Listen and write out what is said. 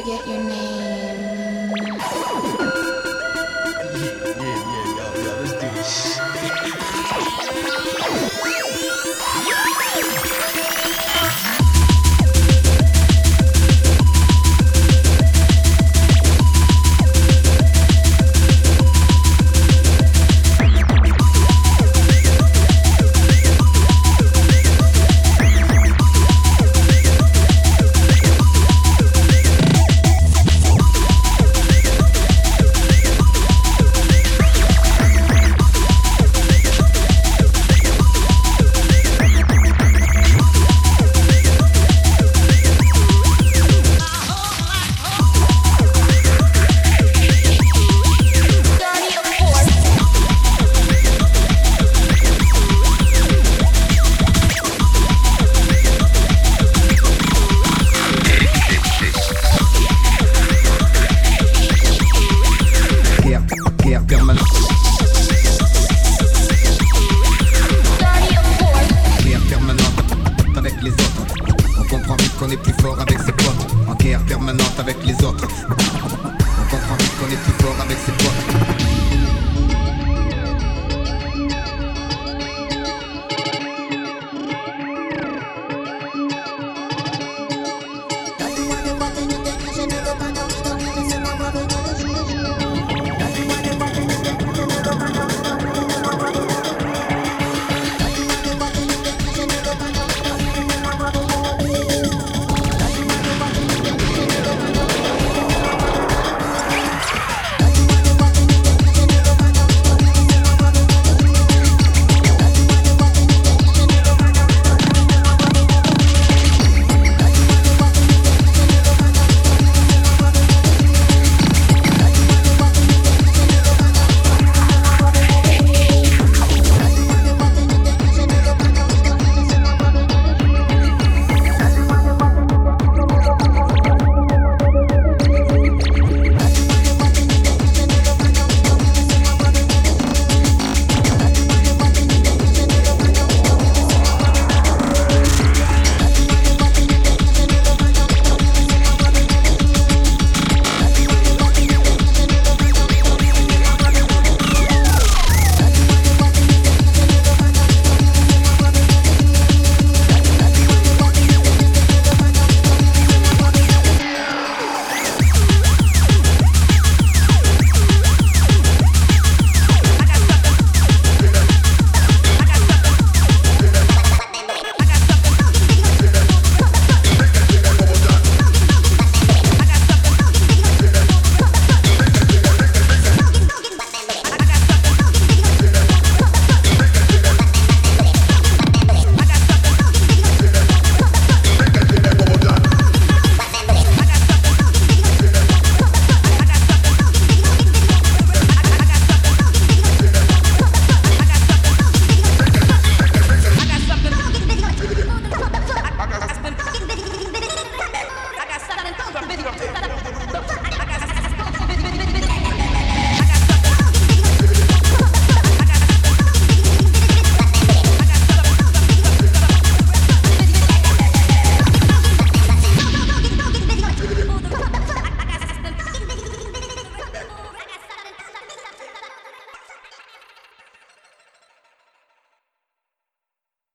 forget your name. Yeah, yeah, yeah, yo, yo, let's do this.